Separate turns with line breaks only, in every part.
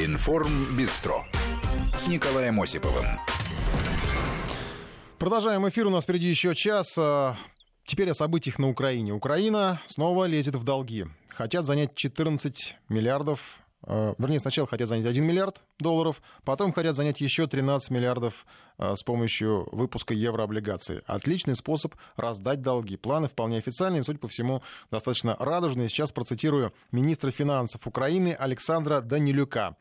Информ Бистро с Николаем Осиповым.
Продолжаем эфир. У нас впереди еще час. А, теперь о событиях на Украине. Украина снова лезет в долги. Хотят занять 14 миллиардов Вернее, сначала хотят занять 1 миллиард долларов, потом хотят занять еще 13 миллиардов а, с помощью выпуска еврооблигаций. Отличный способ раздать долги. Планы вполне официальные, судя по всему, достаточно радужные. Сейчас процитирую министра финансов Украины Александра Данилюка.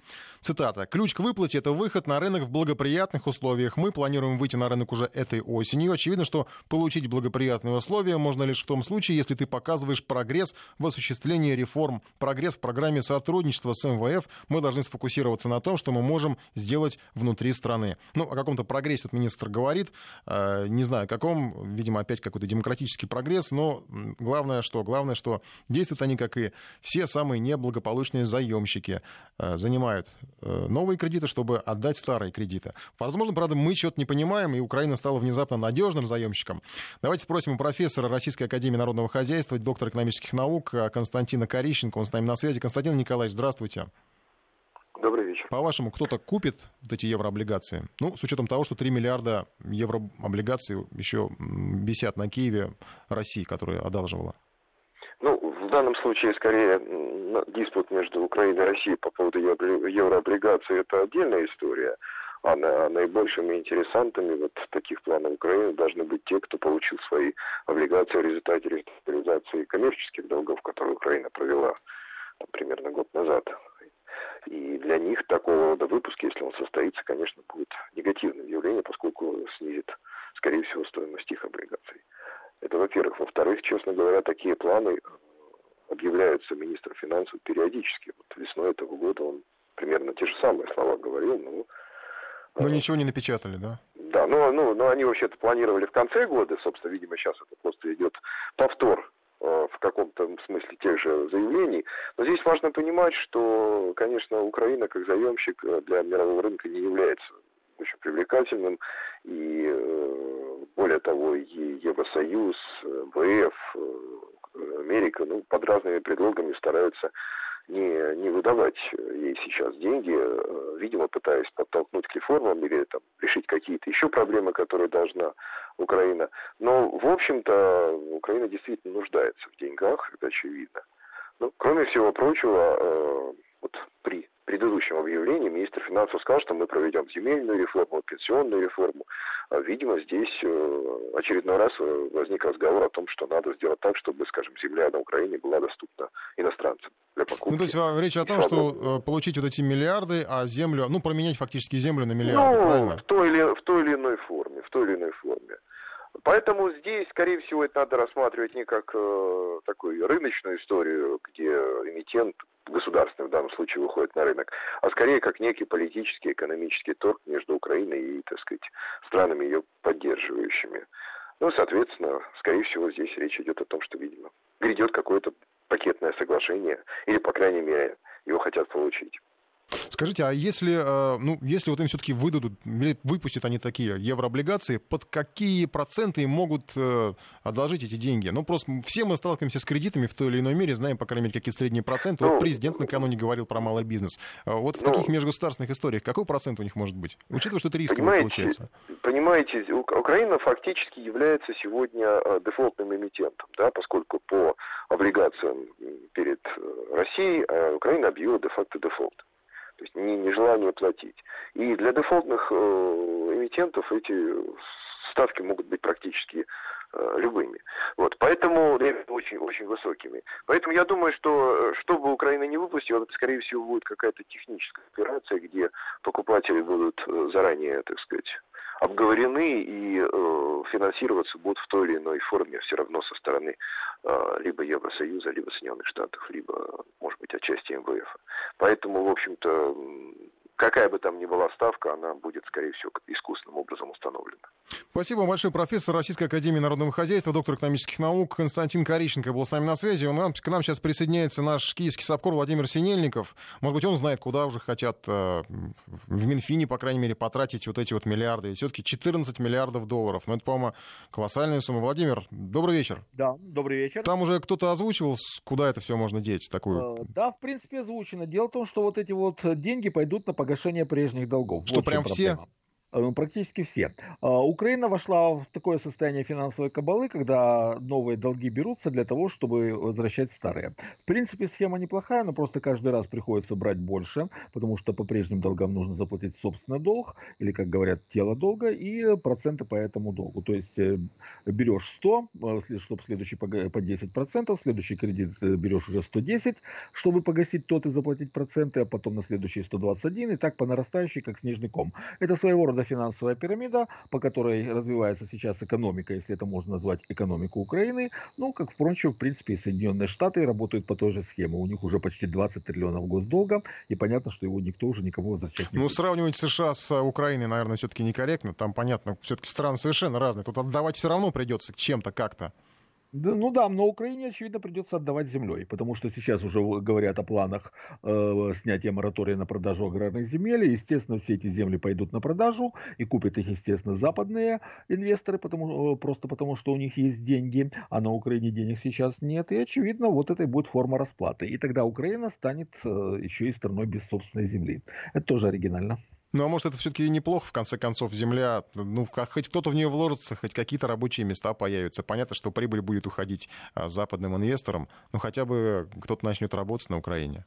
Цитата. «Ключ к выплате – это выход на рынок в благоприятных условиях. Мы планируем выйти на рынок уже этой осенью. Очевидно, что получить благоприятные условия можно лишь в том случае, если ты показываешь прогресс в осуществлении реформ, прогресс в программе сотрудничества с МВФ. Мы должны сфокусироваться на том, что мы можем сделать внутри страны». Ну, о каком-то прогрессе тут министр говорит. Э, не знаю, каком. Видимо, опять какой-то демократический прогресс. Но главное, что, главное, что действуют они, как и все самые неблагополучные заемщики, э, занимают новые кредиты, чтобы отдать старые кредиты. Возможно, правда, мы чего-то не понимаем, и Украина стала внезапно надежным заемщиком. Давайте спросим у профессора Российской Академии Народного Хозяйства, доктора экономических наук э, Константина Корищенко. Он с нами на связи. Константин Николаевич, здравствуйте.
Добрый вечер.
По-вашему, кто-то купит вот эти еврооблигации? Ну, с учетом того, что 3 миллиарда еврооблигаций еще висят на Киеве России, которая одалживала.
В данном случае, скорее, диспут между Украиной и Россией по поводу еврооблигаций – это отдельная история. А на, наибольшими интересантами вот таких планов Украины должны быть те, кто получил свои облигации в результате реструктуризации коммерческих долгов, которые Украина провела там, примерно год назад. И для них такого рода выпуск, если он состоится, конечно, будет негативным явлением, поскольку снизит, скорее всего, стоимость их облигаций. Это во-первых. Во-вторых, честно говоря, такие планы объявляются министром финансов периодически. Вот весной этого года он примерно те же самые слова говорил, но...
Но э, ничего не напечатали, да?
Да, ну, ну, ну они вообще-то планировали в конце года, собственно, видимо, сейчас это просто идет повтор э, в каком-то смысле тех же заявлений. Но здесь важно понимать, что, конечно, Украина как заемщик э, для мирового рынка не является очень привлекательным. И э, более того, и Евросоюз, ВФ, Америка ну, под разными предлогами стараются не, не выдавать ей сейчас деньги, э, видимо, пытаясь подтолкнуть к реформам или там, решить какие-то еще проблемы, которые должна Украина. Но, в общем-то, Украина действительно нуждается в деньгах, это очевидно. Ну, кроме всего прочего, э, вот при предыдущем объявлении министр финансов сказал, что мы проведем земельную реформу, пенсионную реформу. А, видимо, здесь э, очередной раз э, возник разговор о том, что надо сделать так, чтобы, скажем, земля на Украине была доступна иностранцам для покупки.
Ну, то есть речь о том, что э, получить вот эти миллиарды, а землю, ну, променять фактически землю на миллиарды,
ну,
правильно?
В той, или, в той или иной форме, в той или иной форме. Поэтому здесь, скорее всего, это надо рассматривать не как э, такую рыночную историю, где эмитент государственный в данном случае выходит на рынок, а скорее как некий политический, экономический торг между Украиной и, так сказать, странами ее поддерживающими. Ну, соответственно, скорее всего, здесь речь идет о том, что, видимо, грядет какое-то пакетное соглашение, или, по крайней мере, его хотят получить.
Скажите, а если, э, ну, если вот им все-таки выдадут, выпустят они такие еврооблигации, под какие проценты могут э, одолжить эти деньги? Ну, просто все мы сталкиваемся с кредитами в той или иной мере, знаем, по крайней мере, какие средние проценты. Вот ну, президент накануне говорил про малый бизнес. А вот в ну, таких межгосударственных историях какой процент у них может быть? Учитывая, что это рисково получается.
Понимаете, Украина фактически является сегодня э, дефолтным эмитентом, да, поскольку по облигациям перед Россией Украина объявила де-факто дефолт то есть нежелание платить. И для дефолтных э, эмитентов эти ставки могут быть практически э, любыми. Вот, поэтому очень, очень высокими. Поэтому я думаю, что чтобы Украина не выпустила, это, скорее всего, будет какая-то техническая операция, где покупатели будут э, заранее, так сказать, обговорены и э, финансироваться будут в той или иной форме все равно со стороны э, либо Евросоюза, либо Соединенных Штатов, либо, может быть, отчасти МВФ. Поэтому, в общем-то, какая бы там ни была ставка, она будет, скорее всего, искусственным образом установлена.
Спасибо вам большое, профессор Российской Академии Народного Хозяйства, доктор экономических наук Константин Корищенко был с нами на связи. Он, к нам сейчас присоединяется наш киевский САПКОР Владимир Синельников. Может быть, он знает, куда уже хотят э, в Минфине, по крайней мере, потратить вот эти вот миллиарды. Ведь все-таки 14 миллиардов долларов. Ну, это, по-моему, колоссальная сумма. Владимир, добрый вечер.
Да, добрый вечер.
Там уже кто-то озвучивал, куда это все можно деть? Такую...
Э, да, в принципе, озвучено. Дело в том, что вот эти вот деньги пойдут на погашение прежних долгов.
Что, вот прям все?
Практически все. А, Украина вошла в такое состояние финансовой кабалы, когда новые долги берутся для того, чтобы возвращать старые. В принципе, схема неплохая, но просто каждый раз приходится брать больше, потому что по прежним долгам нужно заплатить собственный долг, или, как говорят, тело долга, и проценты по этому долгу. То есть э, берешь 100, э, чтобы следующий по 10%, следующий кредит берешь уже 110, чтобы погасить тот и заплатить проценты, а потом на следующий 121, и так по нарастающей, как снежный ком. Это своего рода финансовая пирамида, по которой развивается сейчас экономика, если это можно назвать экономику Украины. Ну, как, впрочем, в принципе, и Соединенные Штаты работают по той же схеме. У них уже почти 20 триллионов госдолга, и понятно, что его никто уже никому возвращать не
ну,
будет.
Ну, сравнивать США с Украиной, наверное, все-таки некорректно. Там, понятно, все-таки страны совершенно разные. Тут отдавать все равно придется чем-то, как-то.
Да, ну да, но Украине, очевидно, придется отдавать землей, потому что сейчас уже говорят о планах э, снятия моратория на продажу аграрных земель. Естественно, все эти земли пойдут на продажу и купят их, естественно, западные инвесторы, потому, э, просто потому что у них есть деньги, а на Украине денег сейчас нет. И, очевидно, вот это и будет форма расплаты. И тогда Украина станет э, еще и страной без собственной земли. Это тоже оригинально.
Ну, а может, это все-таки неплохо, в конце концов, земля, ну, как, хоть кто-то в нее вложится, хоть какие-то рабочие места появятся. Понятно, что прибыль будет уходить а, западным инвесторам, но хотя бы кто-то начнет работать на Украине.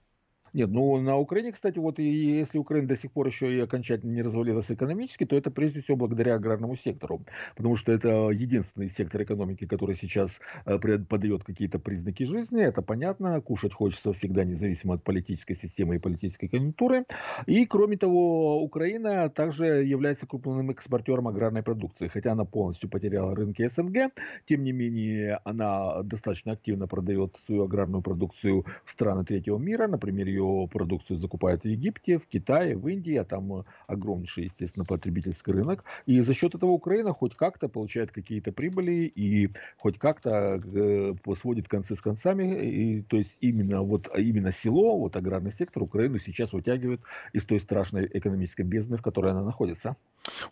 Нет, ну на Украине, кстати, вот и если Украина до сих пор еще и окончательно не развалилась экономически, то это прежде всего благодаря аграрному сектору, потому что это единственный сектор экономики, который сейчас э, подает какие-то признаки жизни, это понятно, кушать хочется всегда независимо от политической системы и политической конъюнктуры, и кроме того, Украина также является крупным экспортером аграрной продукции, хотя она полностью потеряла рынки СНГ, тем не менее она достаточно активно продает свою аграрную продукцию в страны третьего мира, например, ее ее продукцию закупают в Египте, в Китае, в Индии, а там э, огромнейший, естественно, потребительский рынок. И за счет этого Украина хоть как-то получает какие-то прибыли и хоть как-то э, сводит концы с концами. И, то есть именно, вот, именно село, вот аграрный сектор Украину сейчас вытягивает из той страшной экономической бездны, в которой она находится.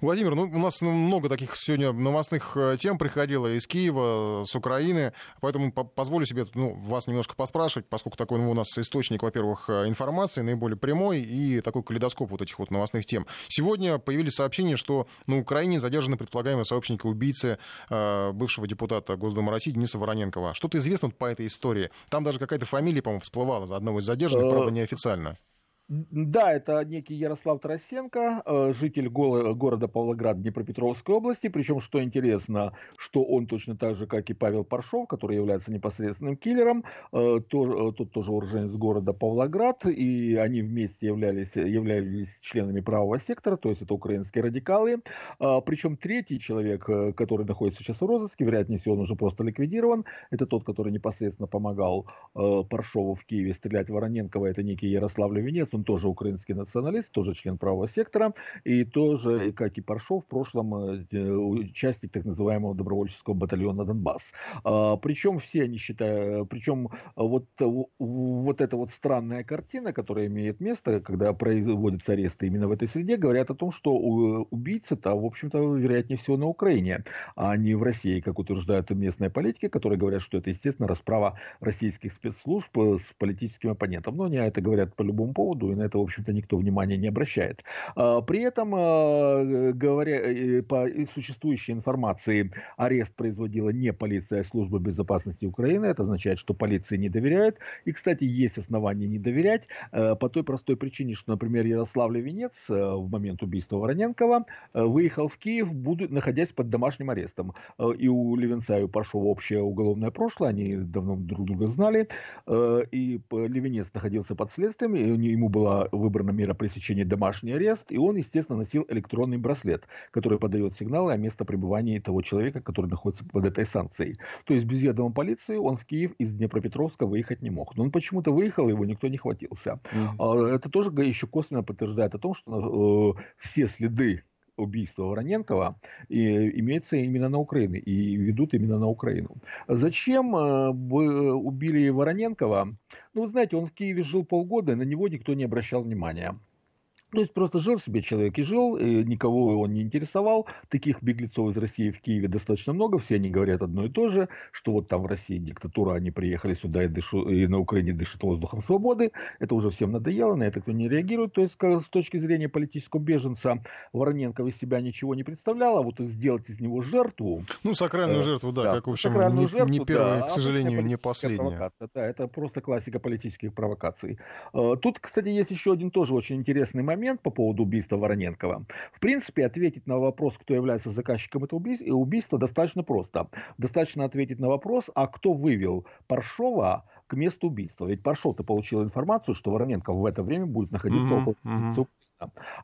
Владимир, ну, у нас много таких сегодня новостных э, тем приходило из Киева, с Украины, поэтому позволю себе ну, вас немножко поспрашивать, поскольку такой ну, у нас источник, во-первых, информации, наиболее прямой и такой калейдоскоп вот этих вот новостных тем. Сегодня появились сообщения, что на Украине задержаны предполагаемые сообщники убийцы э, бывшего депутата Госдумы России Дениса Вороненкова. Что-то известно по этой истории? Там даже какая-то фамилия, по-моему, всплывала за одного из задержанных, правда, неофициально.
Да, это некий Ярослав Тарасенко, э, житель города Павлоград Днепропетровской области. Причем, что интересно, что он точно так же, как и Павел Паршов, который является непосредственным киллером, э, э, тот тоже уроженец города Павлоград, и они вместе являлись, являлись членами правого сектора, то есть это украинские радикалы. Причем третий человек, который находится сейчас в розыске, вероятнее всего он уже просто ликвидирован, это тот, который непосредственно помогал Паршову в Киеве стрелять Вороненкова, это некий Ярослав Левинец, он тоже украинский националист, тоже член правого сектора, и тоже, как и Паршов, в прошлом э, участник так называемого добровольческого батальона Донбасс. А, причем все они считают, причем вот, вот эта вот странная картина, которая имеет место, когда производятся аресты именно в этой среде, говорят о том, что убийцы-то, в общем-то, вероятнее всего на Украине, а не в России, как утверждают местные политики, которые говорят, что это, естественно, расправа российских спецслужб с политическим оппонентом. Но они это говорят по любому поводу, и на это, в общем-то, никто внимания не обращает. А, при этом, а, говоря э, по существующей информации, арест производила не полиция, а служба безопасности Украины. Это означает, что полиции не доверяют. И, кстати, есть основания не доверять э, по той простой причине, что, например, Ярослав Левинец э, в момент убийства Вороненкова выехал в Киев, находясь под домашним арестом. И у Левинца и у Паршова общее уголовное прошлое, они давно друг друга знали. И Левинец находился под следствием, и ему была выбрана мера пресечения домашний арест, и он, естественно, носил электронный браслет, который подает сигналы о месте пребывания того человека, который находится под этой санкцией. То есть без ведома полиции он в Киев из Днепропетровска выехать не мог. Но он почему-то выехал, его никто не хватился. Mm-hmm. Это тоже еще косвенно подтверждает о том, что э, все следы убийства Вороненкова и, имеется именно на Украине и ведут именно на Украину. Зачем э, убили Вороненкова? Ну, вы знаете, он в Киеве жил полгода, и на него никто не обращал внимания. То есть просто жил себе человек и жил, и никого он не интересовал. Таких беглецов из России в Киеве достаточно много, все они говорят одно и то же, что вот там в России диктатура, они приехали сюда и, дышу, и на Украине дышат воздухом свободы. Это уже всем надоело, на это кто не реагирует. То есть с точки зрения политического беженца Вороненко из себя ничего не представлял, а вот сделать из него жертву...
Ну, сакральную э, жертву, да, да как, в общем, не, жертву, не первая, да, к сожалению, не последняя.
Да, это просто классика политических провокаций. Э, тут, кстати, есть еще один тоже очень интересный момент момент по поводу убийства Вороненкова. В принципе, ответить на вопрос, кто является заказчиком этого убийства, достаточно просто. Достаточно ответить на вопрос, а кто вывел Паршова к месту убийства. Ведь Паршов-то получил информацию, что Вороненков в это время будет находиться uh-huh, около.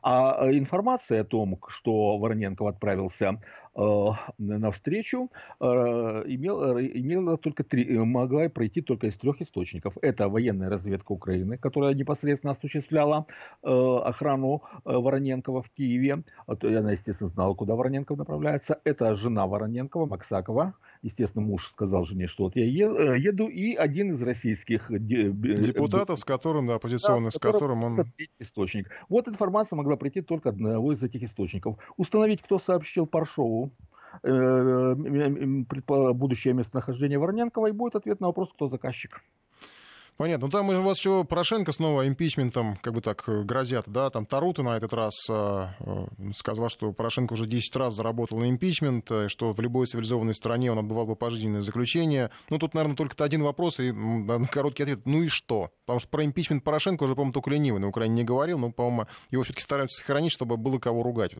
А э, информация о том, что Вороненков отправился навстречу э, имела, имела только три, э, могла пройти только из трех источников. Это военная разведка Украины, которая непосредственно осуществляла охрану Вороненкова в Киеве. Она, естественно, знала, куда Вороненков направляется. Это жена Вороненкова, Максакова. Естественно, муж сказал жене, что вот я еду. И один из российских
депутатов, с которым, да, оппозиционных, да, с которым он...
Источник. Вот информация могла прийти только одного из этих источников. Установить, кто сообщил Паршову Э, будущее местонахождение Вороненкова, и будет ответ на вопрос, кто заказчик.
Понятно. Ну там у вас еще Порошенко снова импичментом, как бы так, э, грозят, да? Там Тарута на этот раз э, э, сказал, что Порошенко уже 10 раз заработал на импичмент, что в любой цивилизованной стране он отбывал бы пожизненное заключение. Ну тут, наверное, только один вопрос и короткий ответ. Ну и что? Потому что про импичмент Порошенко уже, по-моему, только ленивый на Украине не говорил, но, по-моему, его все-таки стараются сохранить, чтобы было кого ругать.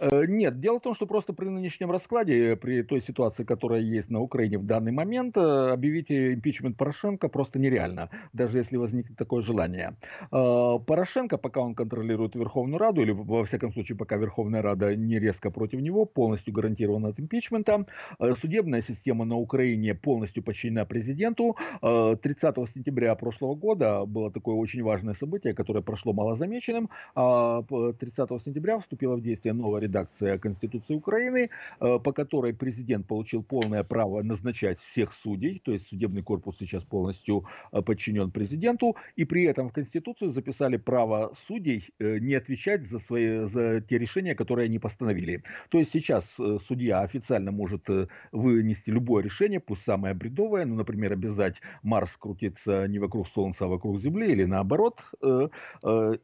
Нет, дело в том, что просто при нынешнем раскладе, при той ситуации, которая есть на Украине в данный момент, объявить импичмент Порошенко просто нереально реально, даже если возникнет такое желание. А, Порошенко, пока он контролирует Верховную Раду, или во всяком случае, пока Верховная Рада не резко против него, полностью гарантирована от импичмента, а, судебная система на Украине полностью подчинена президенту. 30 а, сентября прошлого года было такое очень важное событие, которое прошло малозамеченным. 30 сентября вступила в действие новая редакция Конституции Украины, по которой президент получил полное право назначать всех судей, то есть судебный корпус сейчас полностью подчинен президенту, и при этом в Конституцию записали право судей э, не отвечать за, свои, за те решения, которые они постановили. То есть сейчас э, судья официально может э, вынести любое решение, пусть самое бредовое, ну, например, обязать Марс крутиться не вокруг Солнца, а вокруг Земли, или наоборот,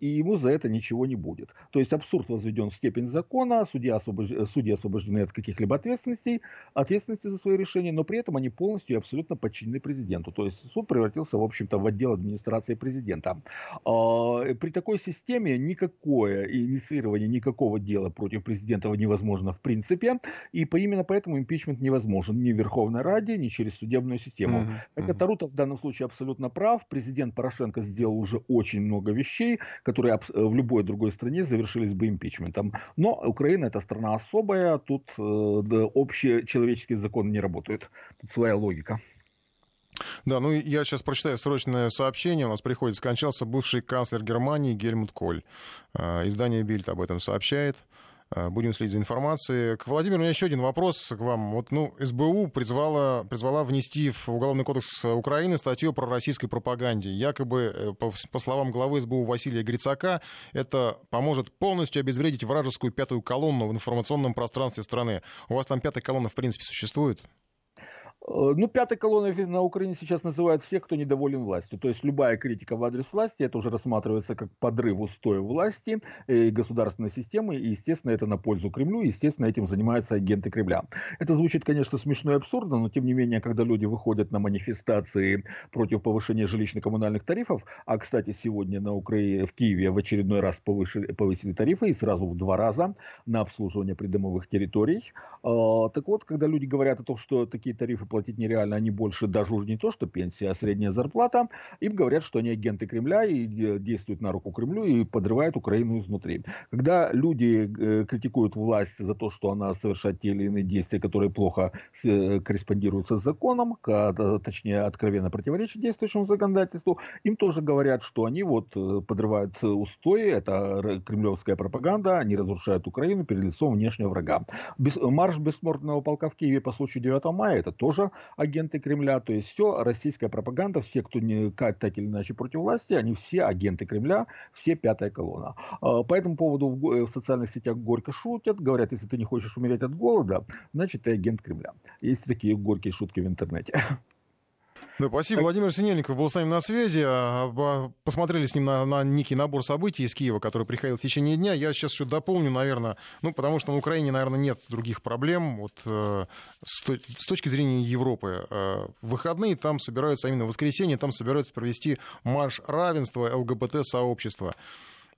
и ему за это ничего не будет. То есть абсурд возведен в степень закона, судья освобож... судьи освобождены от каких-либо ответственностей, ответственности за свои решения, но при этом они полностью и абсолютно подчинены президенту. То есть суд превратился в общем-то, в отдел администрации президента. А, при такой системе никакое инициирование никакого дела против президента невозможно в принципе, и именно поэтому импичмент невозможен ни в Верховной Раде, ни через судебную систему. Хотя Тарутов в данном случае абсолютно прав. Президент Порошенко сделал уже очень много вещей, которые в любой другой стране завершились бы импичментом. Но Украина это страна особая, тут э, да, общий человеческий закон не работает. Тут своя логика.
Да, ну я сейчас прочитаю срочное сообщение. У нас приходит, скончался бывший канцлер Германии Гельмут Коль. А, издание Бильд об этом сообщает. А, будем следить за информацией. К Владимиру у меня еще один вопрос к вам. Вот, ну, СБУ призвала, призвала внести в Уголовный кодекс Украины статью про российской пропаганде. Якобы, э, по, по словам главы СБУ Василия Грицака, это поможет полностью обезвредить вражескую пятую колонну в информационном пространстве страны. У вас там пятая колонна, в принципе, существует?
Э, ну, пятой колонной на Украине сейчас называют всех, кто недоволен властью. То есть любая критика в адрес власти, это уже рассматривается как подрыв устоя власти и государственной системы, и, естественно, это на пользу Кремлю, и, естественно, этим занимаются агенты Кремля. Это звучит, конечно, смешно и абсурдно, но, тем не менее, когда люди выходят на манифестации против повышения жилищно-коммунальных тарифов, а, кстати, сегодня на Украине, в Киеве в очередной раз повысили, повысили тарифы, и сразу в два раза на обслуживание придомовых территорий, э, так вот, когда люди говорят о том, что такие тарифы платить нереально, они больше даже уже не то, что пенсия, а средняя зарплата. Им говорят, что они агенты Кремля и действуют на руку Кремлю и подрывают Украину изнутри. Когда люди э, критикуют власть за то, что она совершает те или иные действия, которые плохо э, корреспондируются с законом, точнее откровенно противоречат действующему законодательству, им тоже говорят, что они вот э, подрывают устои, это кремлевская пропаганда, они разрушают Украину перед лицом внешнего врага. Марш бессмертного полка в Киеве по случаю 9 мая, это тоже агенты Кремля, то есть все российская пропаганда, все, кто не так или иначе против власти, они все агенты Кремля, все пятая колонна. А, по этому поводу в социальных сетях горько шутят, говорят, если ты не хочешь умереть от голода, значит ты агент Кремля. Есть такие горькие шутки в интернете.
Да, спасибо. Так... Владимир Синельников был с нами на связи. А, а, посмотрели с ним на, на некий набор событий из Киева, который приходил в течение дня. Я сейчас еще дополню, наверное, ну, потому что на Украине, наверное, нет других проблем. Вот э, с, с точки зрения Европы. Э, в выходные там собираются, а именно в воскресенье, там собираются провести марш равенства ЛГБТ-сообщества.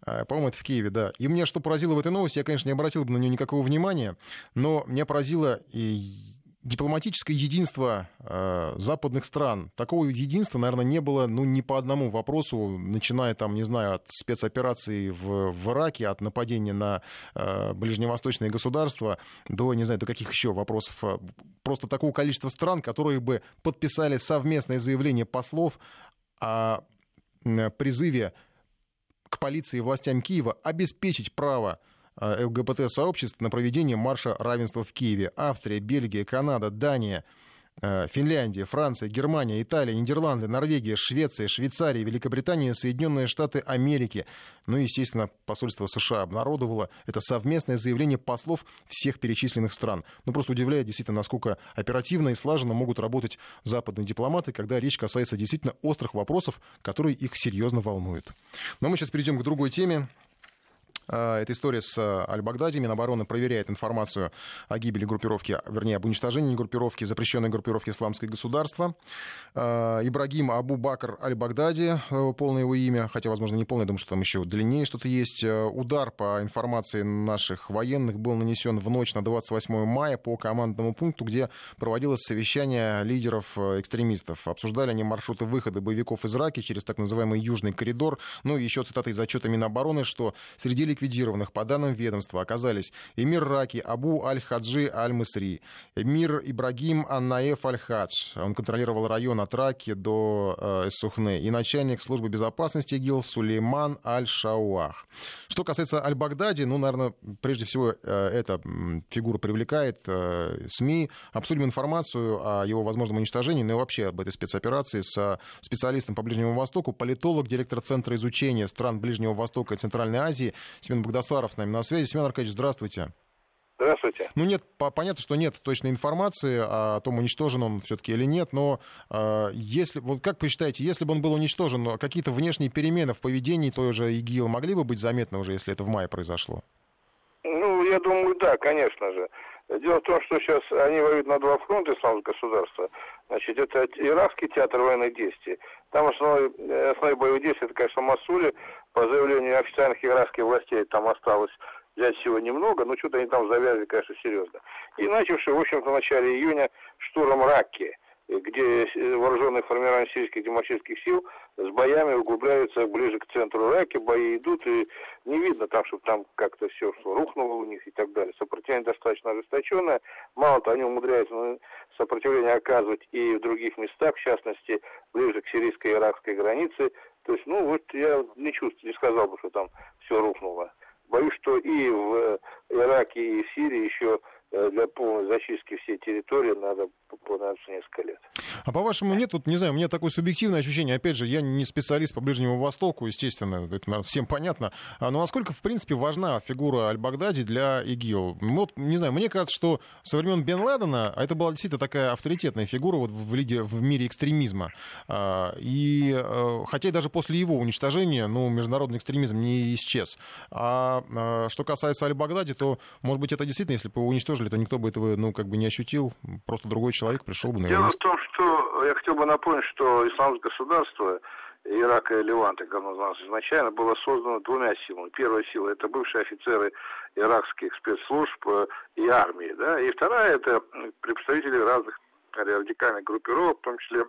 Э, по-моему, это в Киеве, да. И мне что поразило в этой новости, я, конечно, не обратил бы на нее никакого внимания, но меня поразило и дипломатическое единство э, западных стран. Такого единства, наверное, не было ну, ни по одному вопросу, начиная там, не знаю, от спецоперации в, в Ираке, от нападения на э, ближневосточные государства, до, не знаю, до каких еще вопросов. Просто такого количества стран, которые бы подписали совместное заявление послов о призыве к полиции и властям Киева обеспечить право Э, ЛГБТ-сообществ на проведение марша равенства в Киеве. Австрия, Бельгия, Канада, Дания, э, Финляндия, Франция, Германия, Италия, Нидерланды, Норвегия, Швеция, Швейцария, Великобритания, Соединенные Штаты Америки. Ну и, естественно, посольство США обнародовало это совместное заявление послов всех перечисленных стран. Ну, просто удивляет действительно, насколько оперативно и слаженно могут работать западные дипломаты, когда речь касается действительно острых вопросов, которые их серьезно волнуют. Но мы сейчас перейдем к другой теме. А, эта история с а, Аль-Багдади. Минобороны проверяет информацию о гибели группировки, вернее, об уничтожении группировки, запрещенной группировки «Исламское государство». А, Ибрагим Абу Бакр Аль-Багдади, э, полное его имя, хотя, возможно, не полное, думаю, что там еще длиннее что-то есть. Э, удар по информации наших военных был нанесен в ночь на 28 мая по командному пункту, где проводилось совещание лидеров э, экстремистов. Обсуждали они маршруты выхода боевиков из Ираки через так называемый Южный коридор. Ну и еще цитата из отчета Минобороны, что среди ликвидированных, по данным ведомства, оказались Эмир Раки, Абу Аль-Хаджи Аль-Мысри, Эмир Ибрагим Аннаев Аль-Хадж. Он контролировал район от Раки до э, Сухны. И начальник службы безопасности ИГИЛ Сулейман Аль-Шауах. Что касается Аль-Багдади, ну, наверное, прежде всего э, эта фигура привлекает э, СМИ. Обсудим информацию о его возможном уничтожении, но и вообще об этой спецоперации с специалистом по Ближнему Востоку, политолог, директор Центра изучения стран Ближнего Востока и Центральной Азии Семен Богдасаров с нами на связи. Семен Аркадьевич, здравствуйте.
Здравствуйте.
Ну, нет, понятно, что нет точной информации о том, уничтожен он все-таки или нет, но э, если, вот как вы считаете, если бы он был уничтожен, какие-то внешние перемены в поведении той же ИГИЛ могли бы быть заметны уже, если это в мае произошло?
Ну, я думаю, да, конечно же. Дело в том, что сейчас они воюют на два фронта исламского государства. Значит, это иракский театр военных действий. Там основной, основной боевые действия, это, конечно, Масуле. По заявлению официальных иракских властей там осталось взять всего немного, но что-то они там завязали, конечно, серьезно. И начавший, в общем-то, в начале июня штурм Ракки где вооруженные формирования сирийских демократических сил с боями углубляются ближе к центру Ираки, бои идут, и не видно там, чтобы там как-то все что рухнуло у них и так далее. Сопротивление достаточно ожесточенное. Мало того, они умудряются сопротивление оказывать и в других местах, в частности, ближе к сирийско-иракской границе. То есть, ну, вот я не чувствую, не сказал бы, что там все рухнуло. Боюсь, что и в Ираке, и в Сирии еще для полной зачистки всей территории надо понадобится несколько лет.
А по-вашему нет, тут, не знаю, у меня такое субъективное ощущение, опять же, я не специалист по Ближнему Востоку, естественно, это всем понятно, а, но насколько, в принципе, важна фигура Аль-Багдади для ИГИЛ? Ну, вот, не знаю, мне кажется, что со времен Бен Ладена, а это была действительно такая авторитетная фигура вот в, лиде, в мире экстремизма, а, и э, хотя даже после его уничтожения, ну, международный экстремизм не исчез. А что касается Аль-Багдади, то, может быть, это действительно, если бы его уничтожили, то никто бы этого, ну, как бы не ощутил, просто другой человек пришел бы на
Дело в том, что я хотел бы напомнить, что исламское государство Ирака и Леванта, как оно называлось изначально, было создано двумя силами. Первая сила – это бывшие офицеры иракских спецслужб и армии, да, и вторая – это представители разных радикальных группировок, в том числе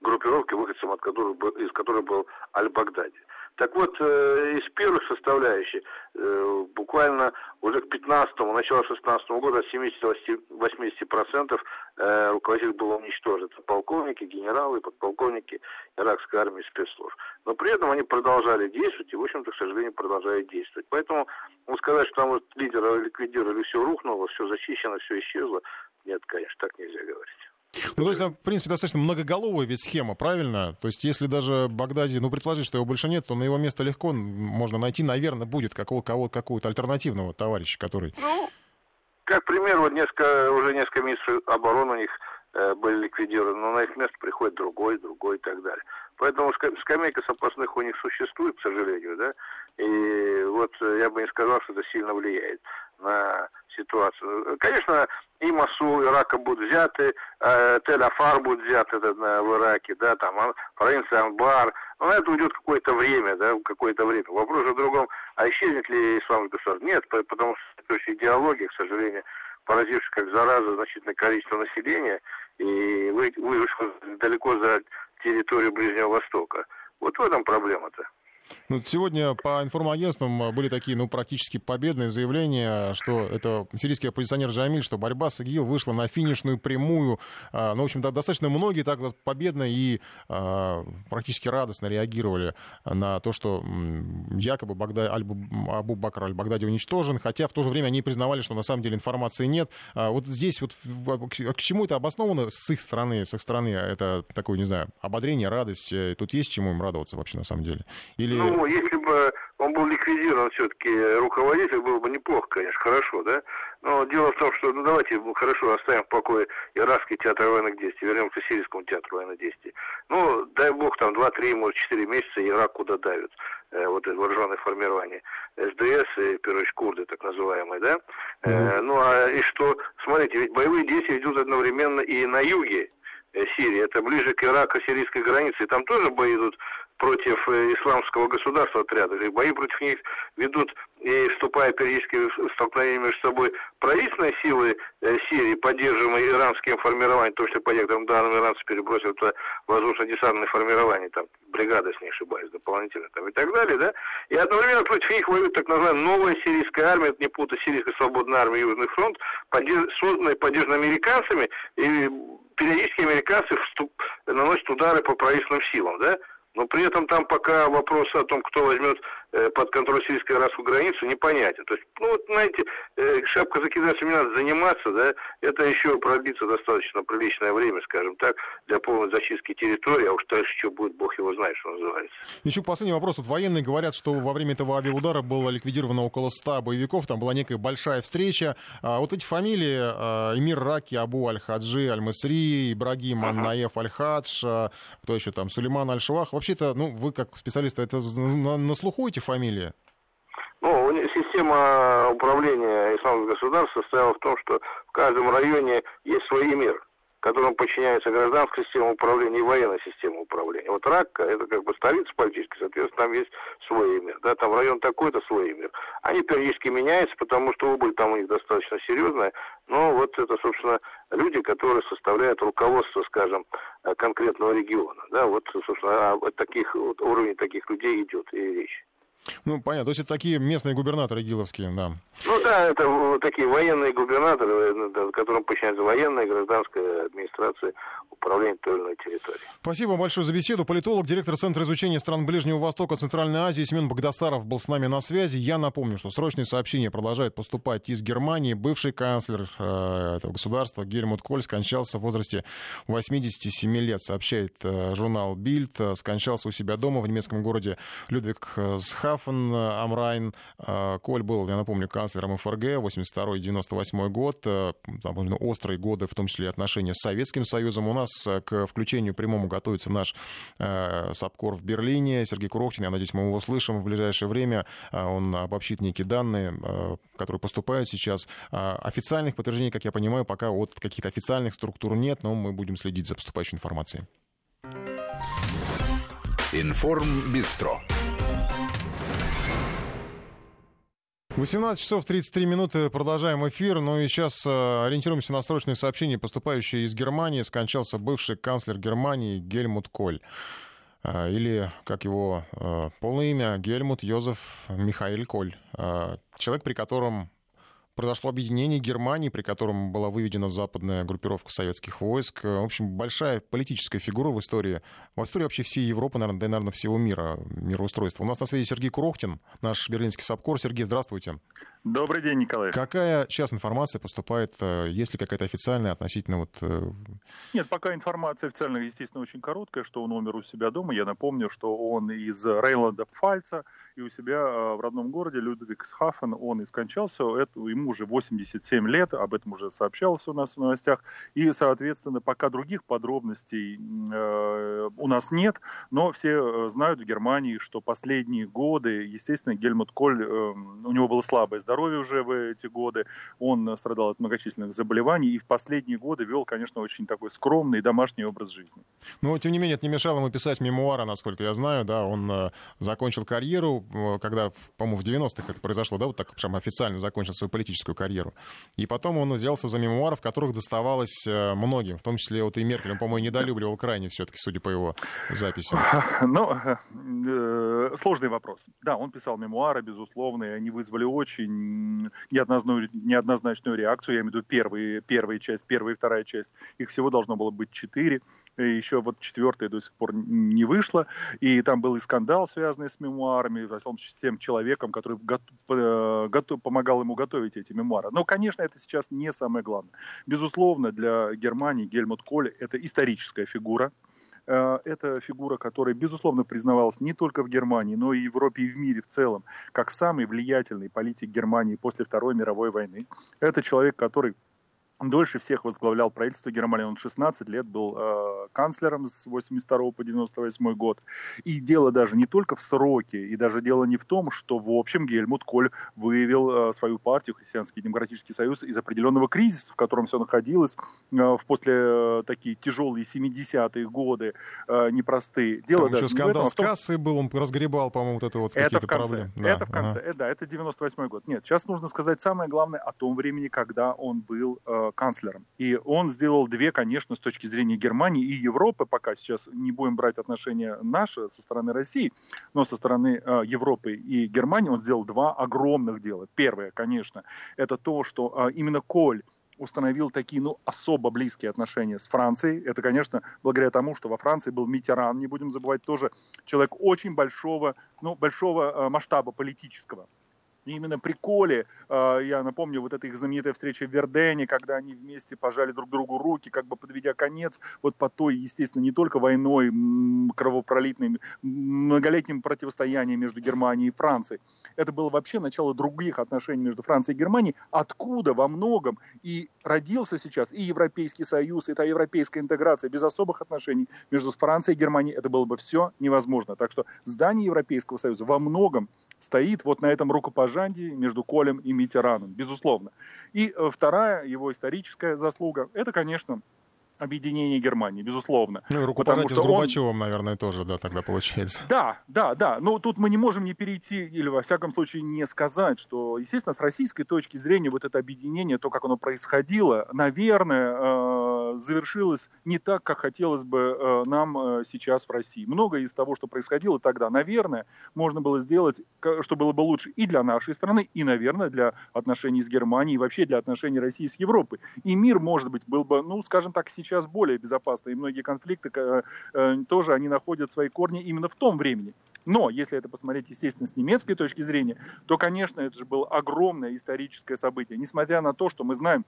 группировки, выходцем от которых из которой был Аль-Багдади. Так вот, э, из первых составляющих, э, буквально уже к 15-му, начало 16 -го года от 70-80% э, руководителей было уничтожено. Это полковники, генералы, подполковники иракской армии спецслужб. Но при этом они продолжали действовать и, в общем-то, к сожалению, продолжают действовать. Поэтому ну, сказать, что там вот лидера ликвидировали, все рухнуло, все зачищено, все исчезло, нет, конечно, так нельзя говорить.
Ну, то есть, в принципе, достаточно многоголовая ведь схема, правильно? То есть, если даже Багдади, ну, предположить, что его больше нет, то на его место легко можно найти, наверное, будет какого, кого, какого-то альтернативного товарища, который...
Ну, как пример, вот несколько, уже несколько министров обороны у них э, были ликвидированы, но на их место приходит другой, другой и так далее. Поэтому скамейка запасных у них существует, к сожалению, да, и вот я бы не сказал, что это сильно влияет на ситуацию. Конечно, и Масул, Ирака будут взяты, э, Тель-Афар будет взят этот, э, в Ираке, да, там провинция Анбар. Но на это уйдет какое-то время, да, какое-то время. Вопрос о другом, а исчезнет ли исламский государство? Нет, потому что то есть идеология, к сожалению, поразившая как зараза значительное количество населения и вышла далеко за территорию Ближнего Востока. Вот в этом проблема-то.
Ну, сегодня по информагентствам э, были такие, ну, практически победные заявления, что это сирийский оппозиционер Джамиль, что борьба с ИГИЛ вышла на финишную прямую. А, ну, в общем-то, достаточно многие так победно и а, практически радостно реагировали на то, что якобы Багда... Абу Бакр аль-Багдади уничтожен, хотя в то же время они признавали, что на самом деле информации нет. А вот здесь вот к чему это обосновано с их стороны? С их стороны это такое, не знаю, ободрение, радость. Э, тут есть чему им радоваться вообще на самом деле?
Или ну, если бы он был ликвидирован все-таки руководитель, было бы неплохо, конечно, хорошо, да? Но дело в том, что, ну, давайте, ну, хорошо, оставим в покое Иракский театр военных действий, вернемся к Сирийскому театру военных действий. Ну, дай бог, там 2-3, может, 4 месяца Ирак куда давит, э, вот это вооруженное формирование. СДС и, очередь, курды, так называемые, да? Mm-hmm. Э, ну, а и что? Смотрите, ведь боевые действия идут одновременно и на юге, э, Сирии, это ближе к Ирако-сирийской границе, и там тоже бои идут против э, исламского государства отряда. Бои против них ведут и вступая периодически в столкновение между собой правительственные силы э, Сирии, поддерживаемые иранским формированием, то, что по некоторым данным иранцы перебросили туда воздушно-десантное формирование, там, бригада, с не ошибаюсь, дополнительно, там, и так далее, да, и одновременно против них воюет так называемая новая сирийская армия, это не путать сирийская свободная армия Южный фронт, поддерж... созданная поддержана американцами, и периодически американцы вступ... наносят удары по правительственным силам, да, но при этом там пока вопрос о том, кто возьмет под контроль сирийско-иракскую границу, непонятен. То есть, ну вот, знаете, э, шапка закидательством не надо заниматься, да, это еще продлится достаточно приличное время, скажем так, для полной зачистки территории, а уж дальше что будет, бог его знает, что называется.
Еще последний вопрос. Вот военные говорят, что во время этого авиаудара было ликвидировано около 100 боевиков, там была некая большая встреча. А вот эти фамилии, а, Эмир Раки, Абу Аль-Хаджи, Аль-Масри, Ибрагим Аннаев Аль-Хадж, а, кто еще там, Сулейман Аль-Шавах. Вообще-то, ну, вы как специалист, это на, на слуху эти фамилии?
Ну, система управления исламским государством состояла в том, что в каждом районе есть свой мир, которому подчиняется гражданская система управления и военная система управления. Вот Ракка, это как бы столица политическая, соответственно, там есть свой мир. Да, там район такой-то, свой мир. Они периодически меняются, потому что убыль там у них достаточно серьезная. Но вот это, собственно, люди, которые составляют руководство, скажем, конкретного региона. Да, вот, собственно, о таких, вот, уровне таких людей идет и речь.
Ну, понятно. То есть это такие местные губернаторы гиловские, да.
Ну да, это такие военные губернаторы, э, которым подчиняется военная гражданская администрация управления той или иной территорией.
Спасибо большое за беседу. Политолог, директор Центра изучения стран Ближнего Востока, Центральной Азии Семен Богдасаров был с нами на связи. Я напомню, что срочные сообщения продолжают поступать из Германии. Бывший канцлер э, этого государства Гельмут Коль скончался в возрасте 87 лет, сообщает э, журнал Бильд. Скончался у себя дома в немецком городе Людвиг Схафен Амрайн. Э, Коль был, я напомню, канцлером ФРГ 82-98 год. Э, там, острые годы, в том числе отношения с Советским Союзом. У нас э, к включению прямому готовится наш э, САПКОР в Берлине. Сергей Курохчин, я надеюсь, мы его услышим в ближайшее время. Он обобщит некие данные, которые поступают сейчас. Официальных подтверждений, как я понимаю, пока от каких-то официальных структур нет, но мы будем следить за поступающей информацией.
Информ
18 часов 33 минуты. Продолжаем эфир. Ну и сейчас э, ориентируемся на срочные сообщения, поступающие из Германии. Скончался бывший канцлер Германии Гельмут Коль. Э, или, как его э, полное имя, Гельмут Йозеф Михаил Коль. Человек, при котором произошло объединение Германии, при котором была выведена западная группировка советских войск. В общем, большая политическая фигура в истории, в истории вообще всей Европы, наверное, да и, наверное, всего мира, мироустройства. У нас на связи Сергей Курохтин, наш берлинский САПКОР. Сергей, здравствуйте.
Добрый день, Николай.
Какая сейчас информация поступает? Э, есть ли какая-то официальная относительно вот... Э,
Нет, пока информация официальная, естественно, очень короткая, что он умер у себя дома. Я напомню, что он из Рейнланда Пфальца, и у себя э, в родном городе Людвигсхафен он и скончался. Это, ему уже 87 лет, об этом уже сообщалось у нас в новостях. И, соответственно, пока других подробностей э, у нас нет, но все знают в Германии, что последние годы, естественно, Гельмут Коль, э, у него было слабое здоровье, здоровья уже в эти годы. Он страдал от многочисленных заболеваний и в последние годы вел, конечно, очень такой скромный домашний образ жизни.
Но, тем не менее, это не мешало ему писать мемуары, насколько я знаю. Да, он э, закончил карьеру, э, когда, по-моему, в 90-х это произошло, да, вот так прям официально закончил свою политическую карьеру. И потом он взялся за мемуары, в которых доставалось э, многим, в том числе вот и Меркель. Он, по-моему, недолюбливал крайне все-таки, судя по его записям.
Ну, сложный вопрос. Да, он писал мемуары, безусловно, и они вызвали очень неоднозначную, неоднозначную реакцию. Я имею в виду первые, первая часть, первая и вторая часть. Их всего должно было быть четыре. Еще вот четвертая до сих пор не вышла. И там был и скандал, связанный с мемуарами, с тем человеком, который готов, готов, помогал ему готовить эти мемуары. Но, конечно, это сейчас не самое главное. Безусловно, для Германии Гельмут Коль – это историческая фигура. Э, это фигура, которая, безусловно, признавалась не только в Германии, но и в Европе и в мире в целом, как самый влиятельный политик Германии после Второй мировой войны. Это человек, который дольше всех возглавлял правительство Германии. Он 16 лет был э, канцлером с 82 по 98 год. И дело даже не только в сроке, и даже дело не в том, что, в общем, Гельмут Коль выявил э, свою партию, Христианский демократический союз, из определенного кризиса, в котором все находилось э, в после э, такие тяжелые 70-е годы, э, непростые. Дело
Там
даже
еще скандал
этом,
с кассой был, он разгребал, по-моему, вот это вот
это в конце.
проблемы.
Да, это в конце. Ага. Э, да, это 98 год. Нет, сейчас нужно сказать самое главное о том времени, когда он был э, канцлером. И он сделал две, конечно, с точки зрения Германии и Европы, пока сейчас не будем брать отношения наши со стороны России, но со стороны э, Европы и Германии он сделал два огромных дела. Первое, конечно, это то, что э, именно Коль установил такие, ну, особо близкие отношения с Францией. Это, конечно, благодаря тому, что во Франции был Митеран, не будем забывать, тоже человек очень большого, ну, большого э, масштаба политического. И именно при Коле, э, я напомню, вот эта их знаменитая встреча в Вердене, когда они вместе пожали друг другу руки, как бы подведя конец вот по той, естественно, не только войной кровопролитной, многолетним противостоянием между Германией и Францией. Это было вообще начало других отношений между Францией и Германией, откуда во многом и родился сейчас и Европейский Союз, и та европейская интеграция без особых отношений между Францией и Германией. Это было бы все невозможно. Так что здание Европейского Союза во многом стоит вот на этом рукопожатии Жанди между Колем и Митераном, безусловно. И э, вторая его историческая заслуга, это, конечно, объединение Германии, безусловно.
Ну, рукопожатие с Горбачевым, он... наверное, тоже, да, тогда получается.
Да, да, да. Но тут мы не можем не перейти, или, во всяком случае, не сказать, что, естественно, с российской точки зрения вот это объединение, то, как оно происходило, наверное, э, завершилось не так, как хотелось бы э, нам э, сейчас в России. Многое из того, что происходило тогда, наверное, можно было сделать, что было бы лучше и для нашей страны, и, наверное, для отношений с Германией, и вообще для отношений России с Европой. И мир, может быть, был бы, ну, скажем так, сейчас сейчас более безопасно, и многие конфликты э, тоже, они находят свои корни именно в том времени. Но, если это посмотреть, естественно, с немецкой точки зрения, то, конечно, это же было огромное историческое событие. Несмотря на то, что мы знаем,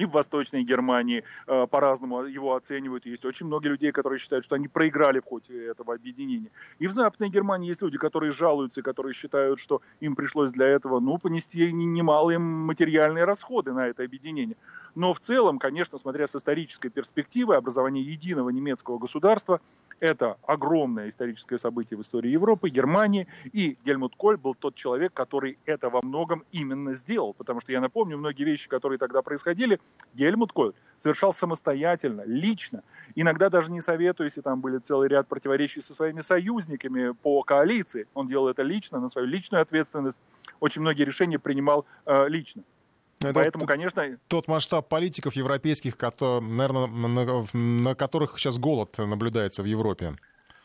и в Восточной Германии э, по-разному его оценивают. Есть очень много людей, которые считают, что они проиграли в ходе этого объединения. И в Западной Германии есть люди, которые жалуются, которые считают, что им пришлось для этого ну, понести немалые материальные расходы на это объединение. Но в целом, конечно, смотря с исторической перспективы, образование единого немецкого государства – это огромное историческое событие в истории Европы, Германии. И Гельмут Коль был тот человек, который это во многом именно сделал. Потому что я напомню, многие вещи, которые тогда происходили, Гельмут Коль совершал самостоятельно, лично, иногда даже не советуя, если там были целый ряд противоречий со своими союзниками по коалиции. Он делал это лично, на свою личную ответственность. Очень многие решения принимал э, лично.
Это Поэтому, конечно... Тот масштаб политиков европейских, наверное, на, на которых сейчас голод наблюдается в Европе.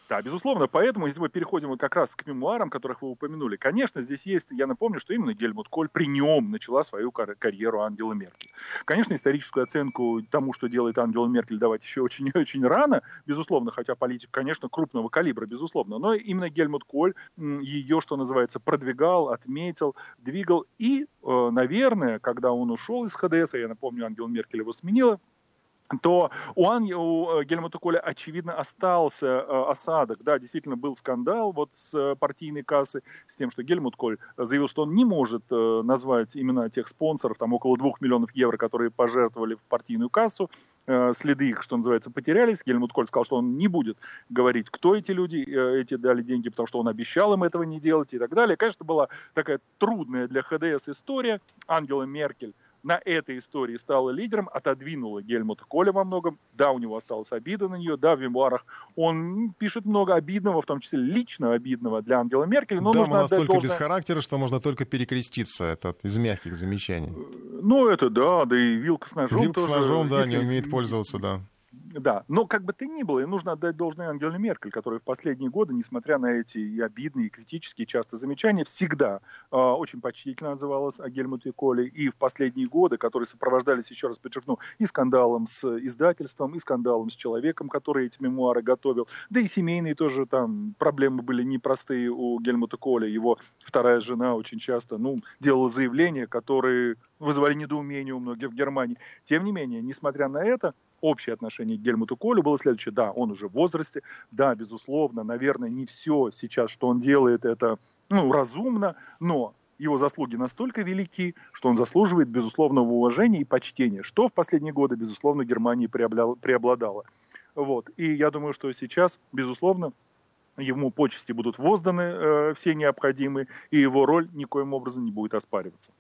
Да, безусловно. Поэтому, если мы переходим как раз к мемуарам, которых вы упомянули, конечно, здесь есть, я напомню, что именно Гельмут Коль при нем начала свою кар- карьеру Ангела Меркель. Конечно, историческую оценку тому, что делает Ангела Меркель, давать еще очень-очень рано, безусловно, хотя политик, конечно, крупного калибра, безусловно. Но именно Гельмут Коль ее, что называется, продвигал, отметил, двигал. И, э, наверное, когда он ушел из ХДС, а я напомню, Ангела Меркель его сменила, то у, Ан, у э, Гельмута Коля, очевидно, остался э, осадок. Да, действительно, был скандал вот с э, партийной кассы, с тем, что Гельмут Коль заявил, что он не может назвать имена тех спонсоров, там около двух миллионов евро, которые пожертвовали в партийную кассу. Следы их, что называется, потерялись. Гельмут Коль сказал, что он не будет говорить, кто эти люди, эти дали деньги, потому что он обещал им этого не делать и так далее. Конечно, была такая трудная для ХДС история. Ангела Меркель на этой истории стала лидером, отодвинула Гельмута Коля во многом. Да, у него осталась обида на нее, да, в мемуарах он пишет много обидного, в том числе лично обидного для Ангела Меркель.
Но да, нужно настолько должное... без характера, что можно только перекреститься. Это из мягких замечаний.
Ну, это да, да и вилка с ножом
Вилка тоже, с ножом, да, если... не умеет пользоваться, да.
Да, но как бы то ни было, и нужно отдать должное Ангеле Меркель, которая в последние годы, несмотря на эти и обидные, и критические часто замечания, всегда э, очень почтительно отзывалась о Гельмуте Коле, и в последние годы, которые сопровождались, еще раз подчеркну, и скандалом с издательством, и скандалом с человеком, который эти мемуары готовил, да и семейные тоже там проблемы были непростые у Гельмута Коля, его вторая жена очень часто, ну, делала заявления, которые вызывали недоумение у многих в Германии. Тем не менее, несмотря на это, общее отношение к Гельмуту Колю было следующее. Да, он уже в возрасте, да, безусловно, наверное, не все сейчас, что он делает, это ну, разумно, но его заслуги настолько велики, что он заслуживает безусловного уважения и почтения, что в последние годы, безусловно, Германии преобладало. Вот. И я думаю, что сейчас, безусловно, ему почести будут возданы э, все необходимые, и его роль никоим образом не будет оспариваться.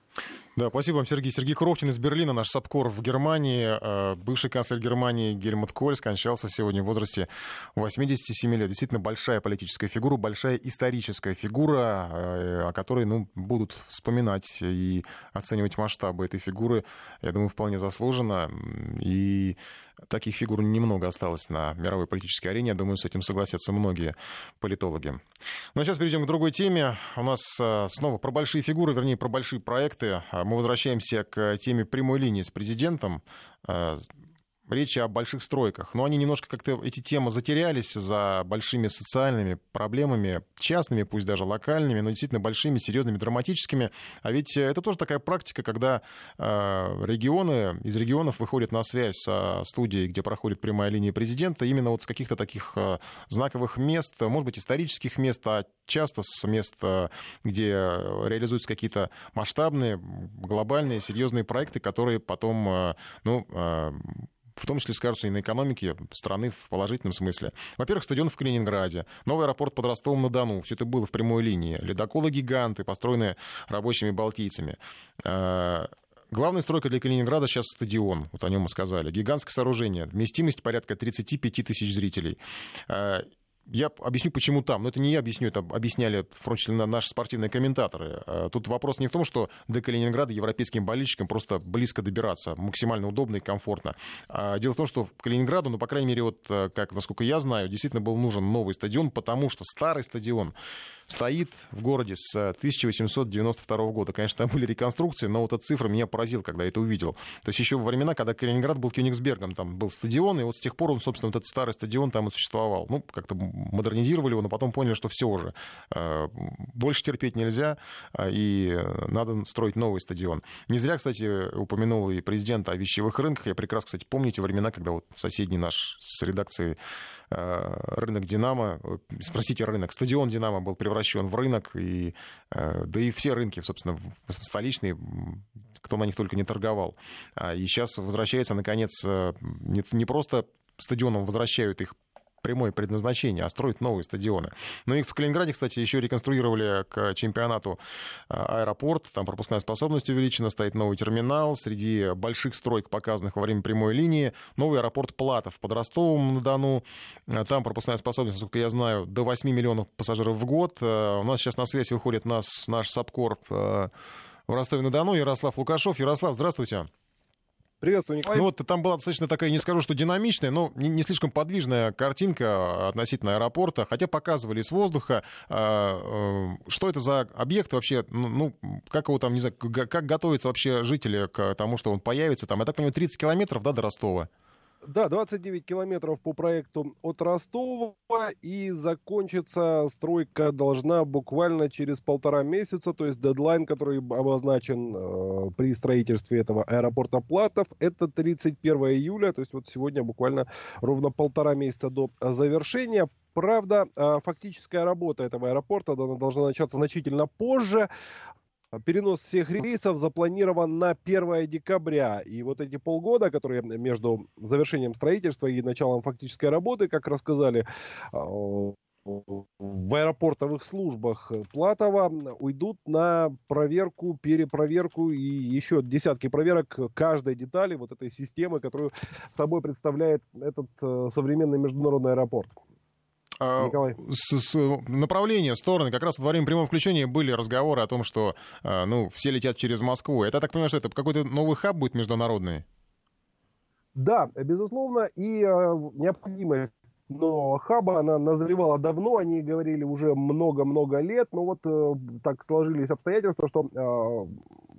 Да, спасибо вам, Сергей. Сергей Коровкин из Берлина, наш САПКОР в Германии. Э, бывший канцлер Германии Гельмут Коль скончался сегодня в возрасте 87 лет. Действительно большая политическая фигура, большая историческая фигура, э, о которой ну, будут вспоминать и оценивать масштабы этой фигуры. Я думаю, вполне заслуженно. И таких фигур немного осталось на мировой политической арене. Я думаю, с этим согласятся многие политологи. Ну а сейчас перейдем к другой теме. У нас э, снова про большие фигуры, вернее, про большие проекты. Мы возвращаемся к теме прямой линии с президентом. Э, речи о больших стройках. Но они немножко как-то, эти темы затерялись за большими социальными проблемами, частными, пусть даже локальными, но действительно большими, серьезными, драматическими. А ведь это тоже такая практика, когда э, регионы, из регионов выходят на связь со студией, где проходит прямая линия президента, именно вот с каких-то таких э, знаковых мест, может быть, исторических мест, а часто с мест, где реализуются какие-то масштабные, глобальные, серьезные проекты, которые потом, э, ну, э, в том числе скажутся и на экономике страны в положительном смысле. Во-первых, стадион в Калининграде, новый аэропорт под Ростовом-на-Дону, все это было в прямой линии, ледоколы-гиганты, построенные рабочими балтийцами. Э, главная стройка для Калининграда сейчас стадион, вот о нем мы сказали. Гигантское сооружение, вместимость порядка 35 тысяч зрителей. Я объясню, почему там. Но это не я объясню, это объясняли, в том числе, наши спортивные комментаторы. Э, тут вопрос не в том, что до Калининграда европейским болельщикам просто близко добираться, максимально удобно и комфортно. А дело в том, что Калининграду, ну, по крайней мере, вот, э, как, насколько я знаю, действительно был нужен новый стадион, потому что старый стадион стоит в городе с 1892 года. Конечно, там были реконструкции, но вот эта цифра меня поразила, когда я это увидел. То есть еще во времена, когда Калининград был Кёнигсбергом, там был стадион, и вот с тех пор он, собственно, вот этот старый стадион там и существовал. Ну, как-то модернизировали его, но потом поняли, что все уже. Э, больше терпеть нельзя, э, и надо строить новый стадион. Не зря, кстати, упомянул и президент о вещевых рынках. Я прекрасно, кстати, помните времена, когда вот соседний наш с редакцией э, рынок «Динамо», спросите рынок, стадион «Динамо» был превращен в рынок, и, да и все рынки, собственно, столичные, кто на них только не торговал. А, и сейчас возвращается, наконец, не, не просто стадионом возвращают их прямое предназначение, а строить новые стадионы. Но их в Калининграде, кстати, еще реконструировали к чемпионату аэропорт, там пропускная способность увеличена, стоит новый терминал, среди больших строек, показанных во время прямой линии, новый аэропорт Платов под Ростовом-на-Дону, там пропускная способность, насколько я знаю, до 8 миллионов пассажиров в год. У нас сейчас на связь выходит нас, наш собкор в Ростове-на-Дону, Ярослав Лукашов. Ярослав, здравствуйте.
Приветствую, Николай.
Ну вот там была достаточно такая, не скажу, что динамичная, но не, не слишком подвижная картинка относительно аэропорта, хотя показывали с воздуха, э, что это за объект вообще, ну, ну, как его там, не знаю, как готовятся вообще жители к тому, что он появится там, я так понимаю, 30 километров, да, до Ростова?
Да, 29 километров по проекту от Ростова, и закончится стройка должна буквально через полтора месяца, то есть дедлайн, который обозначен э, при строительстве этого аэропорта Платов, это 31 июля, то есть вот сегодня буквально ровно полтора месяца до завершения. Правда, э, фактическая работа этого аэропорта должна начаться значительно позже. Перенос всех рейсов запланирован на 1 декабря. И вот эти полгода, которые между завершением строительства и началом фактической работы, как рассказали а, в аэропортовых службах Платова уйдут на проверку, перепроверку и еще десятки проверок каждой детали вот этой системы, которую собой представляет этот э, современный международный аэропорт.
А, с, с, направления, стороны, как раз во время прямого включения были разговоры о том, что а, ну, все летят через Москву. Это, я так понимаю, что это какой-то новый хаб будет международный?
Да, безусловно, и э, необходимость но хаба, она назревала давно, они говорили уже много-много лет, но вот э, так сложились обстоятельства, что э,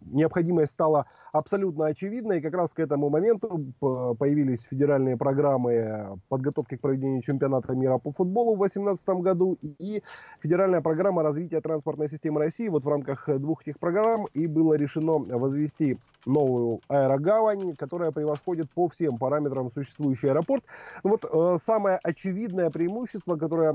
необходимость стала абсолютно очевидной, и как раз к этому моменту появились федеральные программы подготовки к проведению чемпионата мира по футболу в 2018 году и федеральная программа развития транспортной системы России. Вот в рамках двух этих программ и было решено возвести новую аэрогавань, которая превосходит по всем параметрам существующий аэропорт. Вот э, самое очевидное преимущество, которое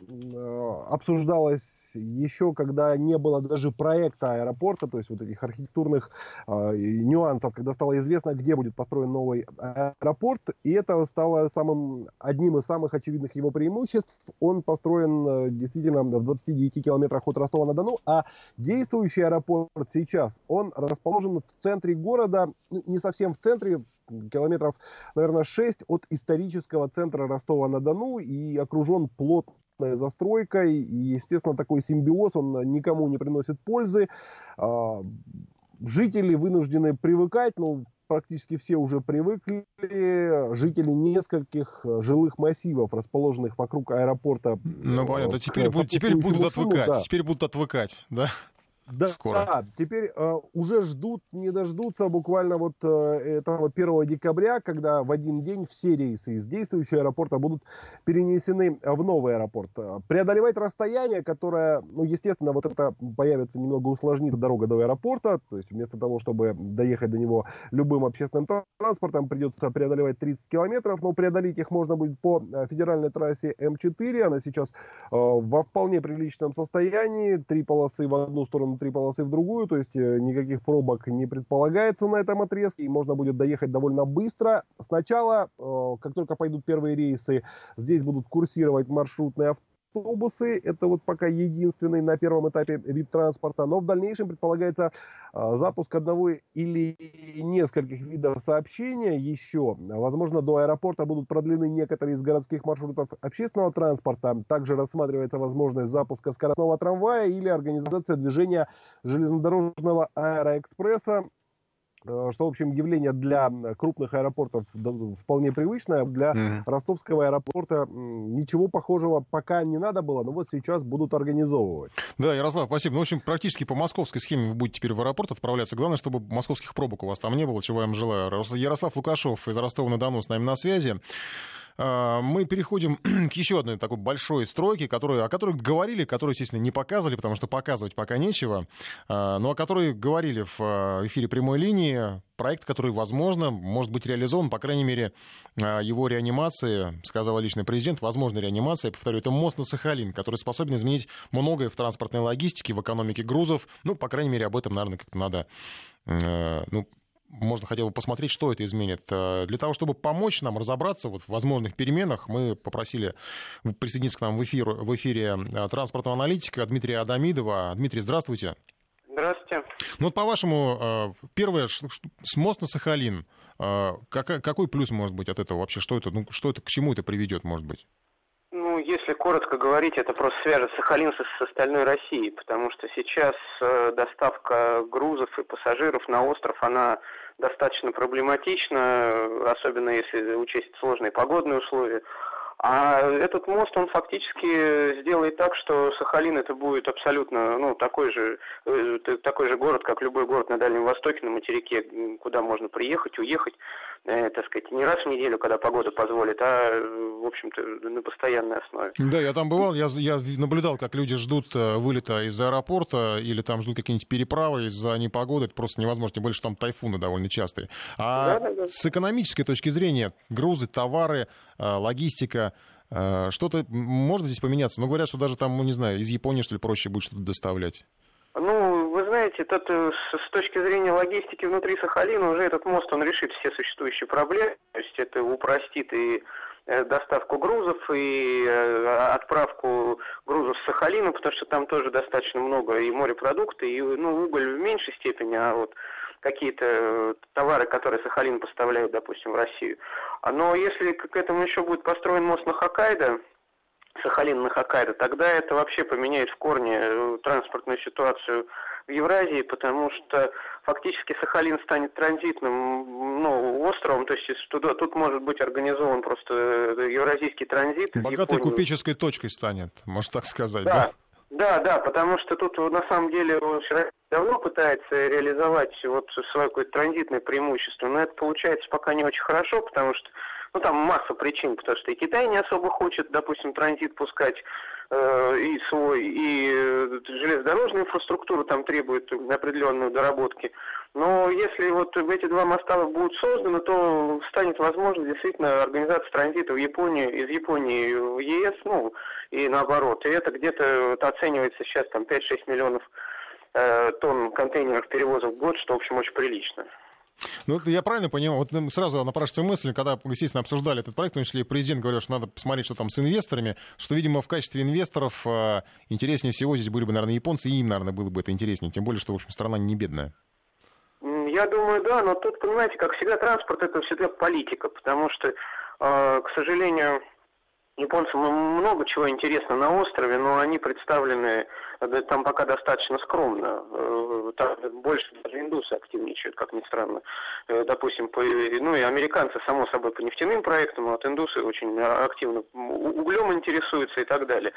э, обсуждалось еще, когда не было даже проекта аэропорта, то есть вот этих архитектурных э, нюансов, когда стало известно, где будет построен новый аэропорт, и это стало самым, одним из самых очевидных его преимуществ. Он построен э, действительно в 29 километрах от Ростова-на-Дону, а действующий аэропорт сейчас, он расположен в центре города, ну, не совсем в центре, километров, наверное, 6 от исторического центра Ростова-на-Дону и окружен плотной застройкой. И, естественно, такой симбиоз, он никому не приносит пользы. Жители вынуждены привыкать, ну, практически все уже привыкли. Жители нескольких жилых массивов, расположенных вокруг аэропорта.
Ну, понятно, теперь, будет, теперь будут шуму, отвыкать, да. теперь будут отвыкать, да?
Да, Скоро. да, теперь э, уже ждут, не дождутся буквально вот э, этого 1 декабря, когда в один день все рейсы из действующего аэропорта будут перенесены в новый аэропорт. Преодолевать расстояние, которое, ну, естественно, вот это появится немного усложнит дорога до аэропорта, то есть вместо того, чтобы доехать до него любым общественным транспортом, придется преодолевать 30 километров, но преодолеть их можно будет по э, федеральной трассе М4, она сейчас э, во вполне приличном состоянии, три полосы в одну сторону три полосы в другую, то есть э, никаких пробок не предполагается на этом отрезке, и можно будет доехать довольно быстро. Сначала, э, как только пойдут первые рейсы, здесь будут курсировать маршрутные автобусы, автобусы. Это вот пока единственный на первом этапе вид транспорта. Но в дальнейшем предполагается а, запуск одного или нескольких видов сообщения еще. Возможно, до аэропорта будут продлены некоторые из городских маршрутов общественного транспорта. Также рассматривается возможность запуска скоростного трамвая или организация движения железнодорожного аэроэкспресса что, в общем, явление для крупных аэропортов вполне привычное. Для mm-hmm. ростовского аэропорта ничего похожего пока не надо было, но вот сейчас будут организовывать.
Да, Ярослав, спасибо. Ну, в общем, практически по московской схеме вы будете теперь в аэропорт отправляться. Главное, чтобы московских пробок у вас там не было, чего я вам желаю. Ярослав Лукашов из Ростова-на-Дону с нами на связи. А, мы переходим к еще одной такой большой стройке, которую, о которой говорили, которую, естественно, не показывали, потому что показывать пока нечего, а, но о которой говорили в а, эфире прямой линии. Проект, который, возможно, может быть реализован, по крайней мере, его реанимации, сказал личный президент, возможно реанимация, я повторю, это мост на Сахалин, который способен изменить многое в транспортной логистике, в экономике грузов. Ну, по крайней мере, об этом, наверное, как-то надо ну, можно хотя бы посмотреть, что это изменит. Для того, чтобы помочь нам разобраться вот в возможных переменах, мы попросили присоединиться к нам в, эфир, в эфире транспортного аналитика Дмитрия Адамидова. Дмитрий, здравствуйте.
Здравствуйте.
Ну вот по-вашему, первое, мост на Сахалин, какой плюс может быть от этого вообще? Что это, ну, что это, к чему это приведет, может быть?
Ну, если коротко говорить, это просто свяжет Сахалин с остальной Россией, потому что сейчас э, доставка грузов и пассажиров на остров, она достаточно проблематична, особенно если учесть сложные погодные условия. А этот мост, он фактически сделает так, что Сахалин это будет абсолютно ну, такой, же, э, такой же город, как любой город на Дальнем Востоке, на материке, куда можно приехать, уехать, э, так сказать, не раз в неделю, когда погода позволит, а, в общем-то, на постоянной основе.
Да, я там бывал, я, я наблюдал, как люди ждут э, вылета из аэропорта или там ждут какие-нибудь переправы из-за непогоды, это просто невозможно, тем более, что там тайфуны довольно частые. А да, да, да. с экономической точки зрения, грузы, товары, э, логистика, Э, что-то можно здесь поменяться? Ну, говорят, что даже там, ну, не знаю, из Японии, что ли, проще будет что-то доставлять.
Ну, знаете, тут, э, с, точки зрения логистики внутри Сахалина уже этот мост, он решит все существующие проблемы. То есть это упростит и э, доставку грузов и отправку грузов с Сахалина, потому что там тоже достаточно много и морепродукты, и ну, уголь в меньшей степени, а вот какие-то э, товары, которые Сахалин поставляет, допустим, в Россию. Но если к этому еще будет построен мост на Хоккайдо, Сахалин на Хоккайдо, тогда это вообще поменяет в корне э, транспортную ситуацию в Евразии, потому что фактически Сахалин станет транзитным ну, островом, то есть туда, тут может быть организован просто э, евразийский транзит.
Богатой купеческой точкой станет, можно так сказать,
да? Да, да, да, потому что тут на самом деле давно пытается реализовать вот свое какое-то транзитное преимущество, но это получается пока не очень хорошо, потому что ну там масса причин, потому что и Китай не особо хочет, допустим, транзит пускать э, и свой, и э, железнодорожная инфраструктура там требует определенной доработки. Но если вот эти два моста будут созданы, то станет возможно действительно организация транзита в Японию, из Японии в ЕС, ну и наоборот. И это где-то вот, оценивается сейчас там 5-6 миллионов э, тонн контейнеров перевозок в год, что, в общем, очень прилично.
Ну, я правильно понимаю, вот сразу напрашивается мысль, когда, естественно, обсуждали этот проект, в том числе и президент говорил, что надо посмотреть, что там с инвесторами, что, видимо, в качестве инвесторов э, интереснее всего здесь были бы, наверное, японцы, и им, наверное, было бы это интереснее, тем более, что, в общем, страна не бедная.
Я думаю, да, но тут, понимаете, как всегда, транспорт это всегда политика, потому что, э, к сожалению, японцам много чего интересно на острове, но они представлены там пока достаточно скромно. Э, там больше даже индусы активничают, как ни странно. Э, допустим, по, ну и американцы, само собой, по нефтяным проектам, а вот индусы очень активно углем интересуются и так далее.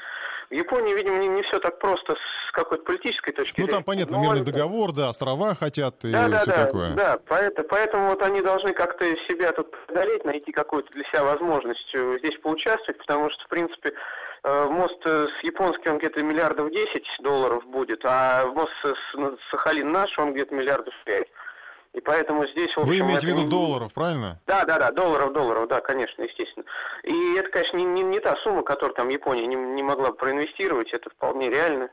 В Японии, видимо, не, не все так просто с какой-то политической точки
ну, зрения. Ну, там, понятно, но... мирный договор, да, острова хотят и да,
да,
все
да,
такое.
Да, поэтому, поэтому вот они должны как-то себя тут преодолеть, найти какую-то для себя возможность э, здесь поучаствовать, потому что, в принципе, Э, мост э, с японским где-то миллиардов 10 долларов будет, а мост с Сахалин наш, он где-то миллиардов 5. И поэтому здесь, в общем,
Вы имеете в виду долларов, правильно?
Да, да, да, долларов, долларов, да, конечно, естественно. И это, конечно, не, не, не та сумма, которую там Япония не, не могла бы проинвестировать, это вполне реально.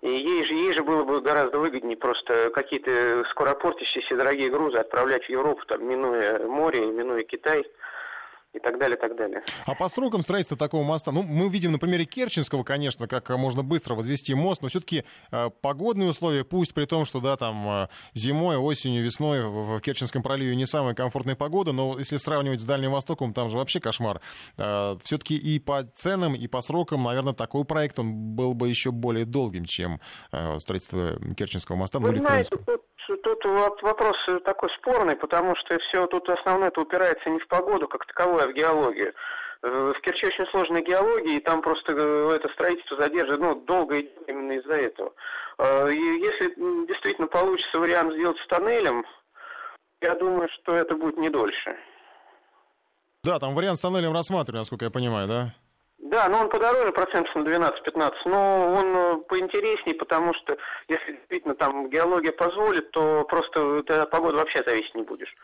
И ей же, ей же было бы гораздо выгоднее просто какие-то скоропортящиеся дорогие грузы отправлять в Европу, там, минуя море, минуя Китай и так далее, так далее.
А по срокам строительства такого моста, ну, мы видим на примере Керченского, конечно, как можно быстро возвести мост, но все-таки э, погодные условия, пусть при том, что, да, там э, зимой, осенью, весной в, в Керченском проливе не самая комфортная погода, но если сравнивать с Дальним Востоком, там же вообще кошмар. Э, все-таки и по ценам, и по срокам, наверное, такой проект, он был бы еще более долгим, чем э, строительство Керченского моста.
Вы знаете, тут тут вопрос такой спорный, потому что все тут основное это упирается не в погоду как таковую, а в геологию. Э, в Керчи очень сложная геология, и там просто э, это строительство задерживает, ну, долго именно из-за этого. Э, и если действительно получится вариант сделать с тоннелем, я думаю, что это будет не дольше.
Да, там вариант с тоннелем рассматривали, насколько я понимаю, да?
Да, но он подороже процентов на 12-15, но он э, поинтереснее, потому что если действительно там геология позволит, то просто ты от погоды вообще зависеть не будешь.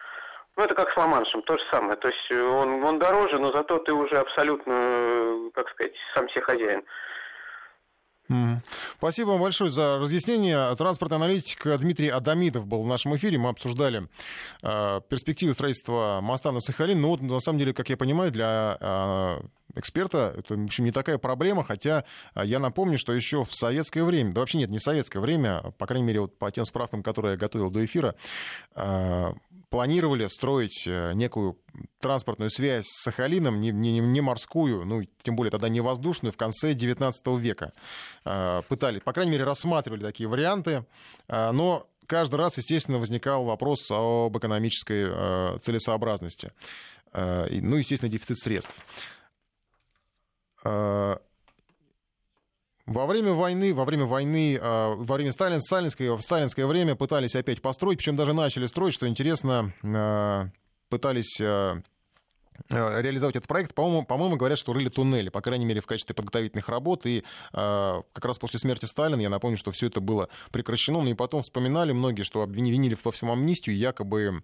Ну, это как с Ла-Маншем, то же самое. То есть он, он дороже, но зато ты уже абсолютно, э, как сказать, сам себе хозяин.
Спасибо вам большое за разъяснение. Транспортный аналитик Дмитрий Адамидов был в нашем эфире. Мы обсуждали э, перспективы строительства моста на Сахалин. Ну вот, на самом деле, как я понимаю, для э, эксперта это в общем, не такая проблема, хотя а, я напомню, что еще в советское время, да вообще нет, не в советское время, по крайней мере, вот по тем справкам, которые я готовил до эфира, а, планировали строить э, некую транспортную связь с Сахалином, не, не, не морскую, ну, тем более тогда не воздушную, в конце 19 века. А, пытались, по крайней мере, рассматривали такие варианты, но каждый раз, естественно, возникал вопрос об экономической целесообразности. Ну, естественно, дефицит средств. Э, во время войны, во время войны, э, во время сталин, сталинское, в сталинское время пытались опять построить, причем даже начали строить, что интересно, э, пытались реализовать этот проект, по-моему, по-моему, говорят, что рыли туннели, по крайней мере, в качестве подготовительных работ. И э, как раз после смерти Сталина, я напомню, что все это было прекращено. Ну и потом вспоминали многие, что обвинили во всем амнистию, якобы,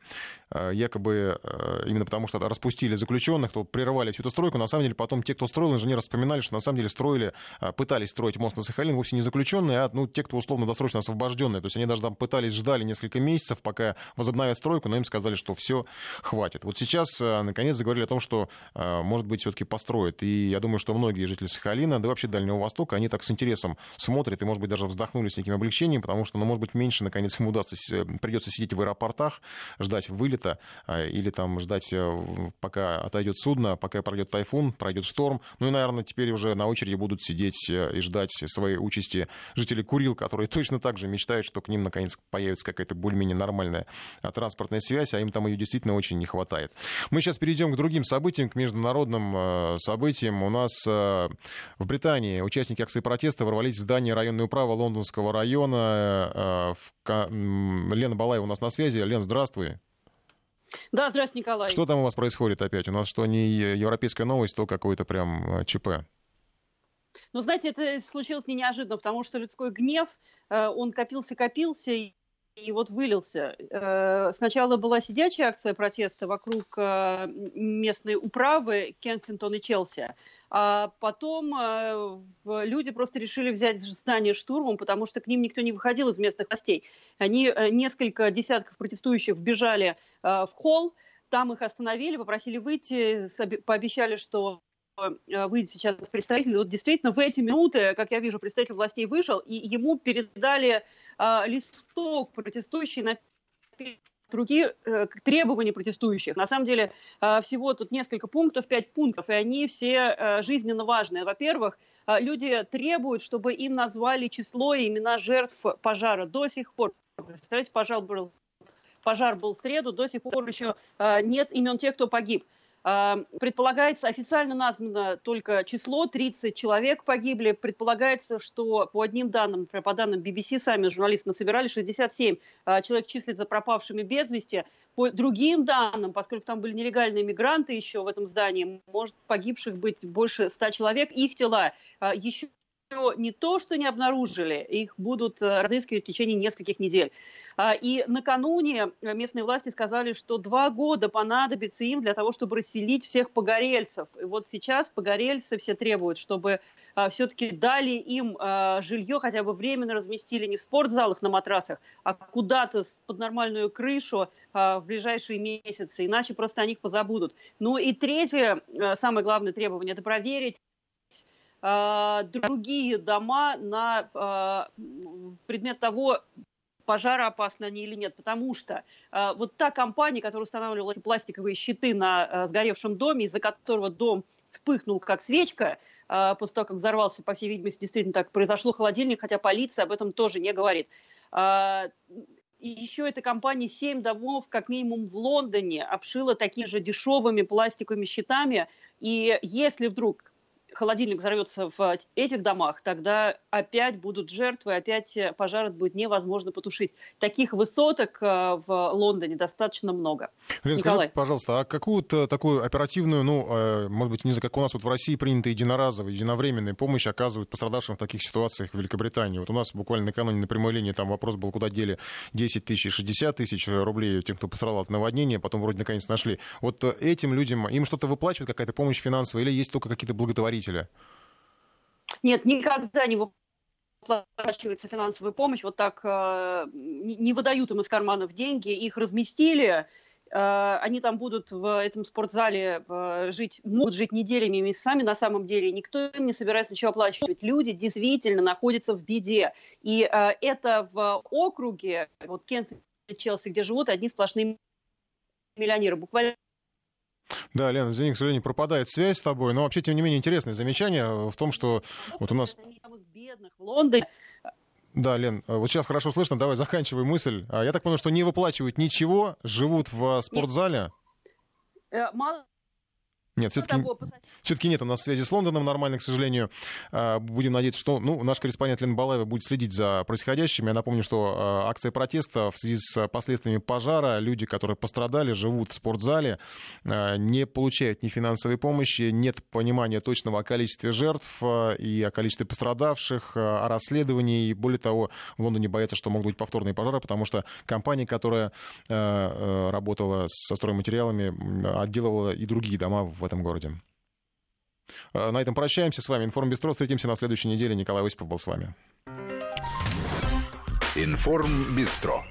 э, якобы э, именно потому, что распустили заключенных, кто прерывали всю эту стройку. На самом деле, потом те, кто строил, инженеры вспоминали, что на самом деле строили, э, пытались строить мост на Сахалин вовсе не заключенные, а ну, те, кто условно досрочно освобожденные. То есть они даже там пытались, ждали несколько месяцев, пока возобновят стройку, но им сказали, что все, хватит. Вот сейчас, э, наконец, заговорили говорили о том, что, э, может быть, все-таки построят. И я думаю, что многие жители Сахалина, да и вообще Дальнего Востока, они так с интересом смотрят и, может быть, даже вздохнули с неким облегчением, потому что, ну, может быть, меньше, наконец, им удастся, придется сидеть в аэропортах, ждать вылета э, или там ждать, э, пока отойдет судно, пока пройдет тайфун, пройдет шторм. Ну и, наверное, теперь уже на очереди будут сидеть и ждать своей участи жители Курил, которые точно так же мечтают, что к ним, наконец, появится какая-то более-менее нормальная транспортная связь, а им там ее действительно очень не хватает. Мы сейчас перейдем к другим другим событиям, к международным э, событиям. У нас э, в Британии участники акции протеста ворвались в здание районной управы Лондонского района. Э, Лена Балаева у нас на связи. Лен, здравствуй.
Да, здравствуй, Николай.
Что там у вас происходит опять? У нас что, не европейская новость, то какой-то прям ЧП?
Ну, знаете, это случилось не неожиданно, потому что людской гнев, он копился-копился, и вот вылился. Э, сначала была сидячая акция протеста вокруг э, местной управы Кенсингтон и Челси, а потом э, люди просто решили взять здание штурмом, потому что к ним никто не выходил из местных властей. Они, несколько десятков протестующих вбежали в холл, там их остановили, попросили выйти, пообещали, что выйдет сейчас представитель. Вот действительно, в эти минуты, как я вижу, представитель властей вышел, и ему передали а, листок протестующий на другие э, требования протестующих. На самом деле э, всего тут несколько пунктов, пять пунктов, и они все э, жизненно важные. Во-первых, э, люди требуют, чтобы им назвали число и имена жертв пожара до сих пор. Представляете, пожар был, пожар был в среду, до сих пор еще э, нет имен тех, кто погиб. Предполагается, официально названо только число, 30 человек погибли. Предполагается, что по одним данным, по данным BBC, сами журналисты насобирали, 67 а, человек числится пропавшими без вести. По другим данным, поскольку там были нелегальные мигранты еще в этом здании, может погибших быть больше 100 человек. Их тела а, еще не то, что не обнаружили, их будут э, разыскивать в течение нескольких недель. А, и накануне местные власти сказали, что два года понадобится им для того, чтобы расселить всех погорельцев. И вот сейчас погорельцы все требуют, чтобы а, все-таки дали им а, жилье, хотя бы временно разместили не в спортзалах на матрасах, а куда-то под нормальную крышу в ближайшие месяцы, иначе просто о них позабудут. Ну и третье, самое главное требование, это проверить Э, другие дома на э, предмет того, пожароопасны они или нет, потому что э, вот та компания, которая устанавливала пластиковые щиты на э, сгоревшем доме, из-за которого дом вспыхнул как свечка, э, после того, как взорвался, по всей видимости, действительно так произошло холодильник, хотя полиция об этом тоже не говорит. Э, и еще эта компания «Семь домов», как минимум в Лондоне, обшила такими же дешевыми пластиковыми щитами. И если вдруг холодильник взорвется в этих домах, тогда опять будут жертвы, опять пожар будет невозможно потушить. Таких высоток э, в Лондоне достаточно много.
Лен, Николай. скажи, пожалуйста, а какую-то такую оперативную, ну, э, может быть, не знаю, как у нас вот в России принято единоразовая, единовременная помощь оказывают пострадавшим в таких ситуациях в Великобритании? Вот у нас буквально накануне на прямой линии там вопрос был, куда дели 10 тысяч и 60 тысяч рублей тем, кто пострадал от наводнения, потом вроде наконец нашли. Вот э, этим людям, им что-то выплачивают, какая-то помощь финансовая, или есть только какие-то благотворительные?
Благотворителя? Нет, никогда не оплачивается финансовая помощь, вот так э, не выдают им из карманов деньги, их разместили, э, они там будут в этом спортзале э, жить, могут жить неделями месяцами на самом деле, никто им не собирается ничего оплачивать. Люди действительно находятся в беде. И это в округе, вот Кенс Челси, где живут одни сплошные миллионеры. Буквально
да, Лена, извини, к сожалению, пропадает связь с тобой, но вообще, тем не менее, интересное замечание в том, что вот у нас...
бедных в Лондоне.
Да, Лен, вот сейчас хорошо слышно, давай заканчивай мысль. А я так понял, что не выплачивают ничего, живут в спортзале?
Э, мало
нет, все-таки, все-таки нет у нас связи с Лондоном нормально, к сожалению. А, будем надеяться, что ну, наш корреспондент Лена Балаева будет следить за происходящим. Я напомню, что а, акция протеста в связи с последствиями пожара, люди, которые пострадали, живут в спортзале, а, не получают ни финансовой помощи, нет понимания точного о количестве жертв и о количестве пострадавших, о расследовании. И более того, в Лондоне боятся, что могут быть повторные пожары, потому что компания, которая работала со стройматериалами, отделывала и другие дома в этом городе. А, на этом прощаемся с вами. Информ Бистро. Встретимся на следующей неделе. Николай Осипов был с вами.
Информ Бистро.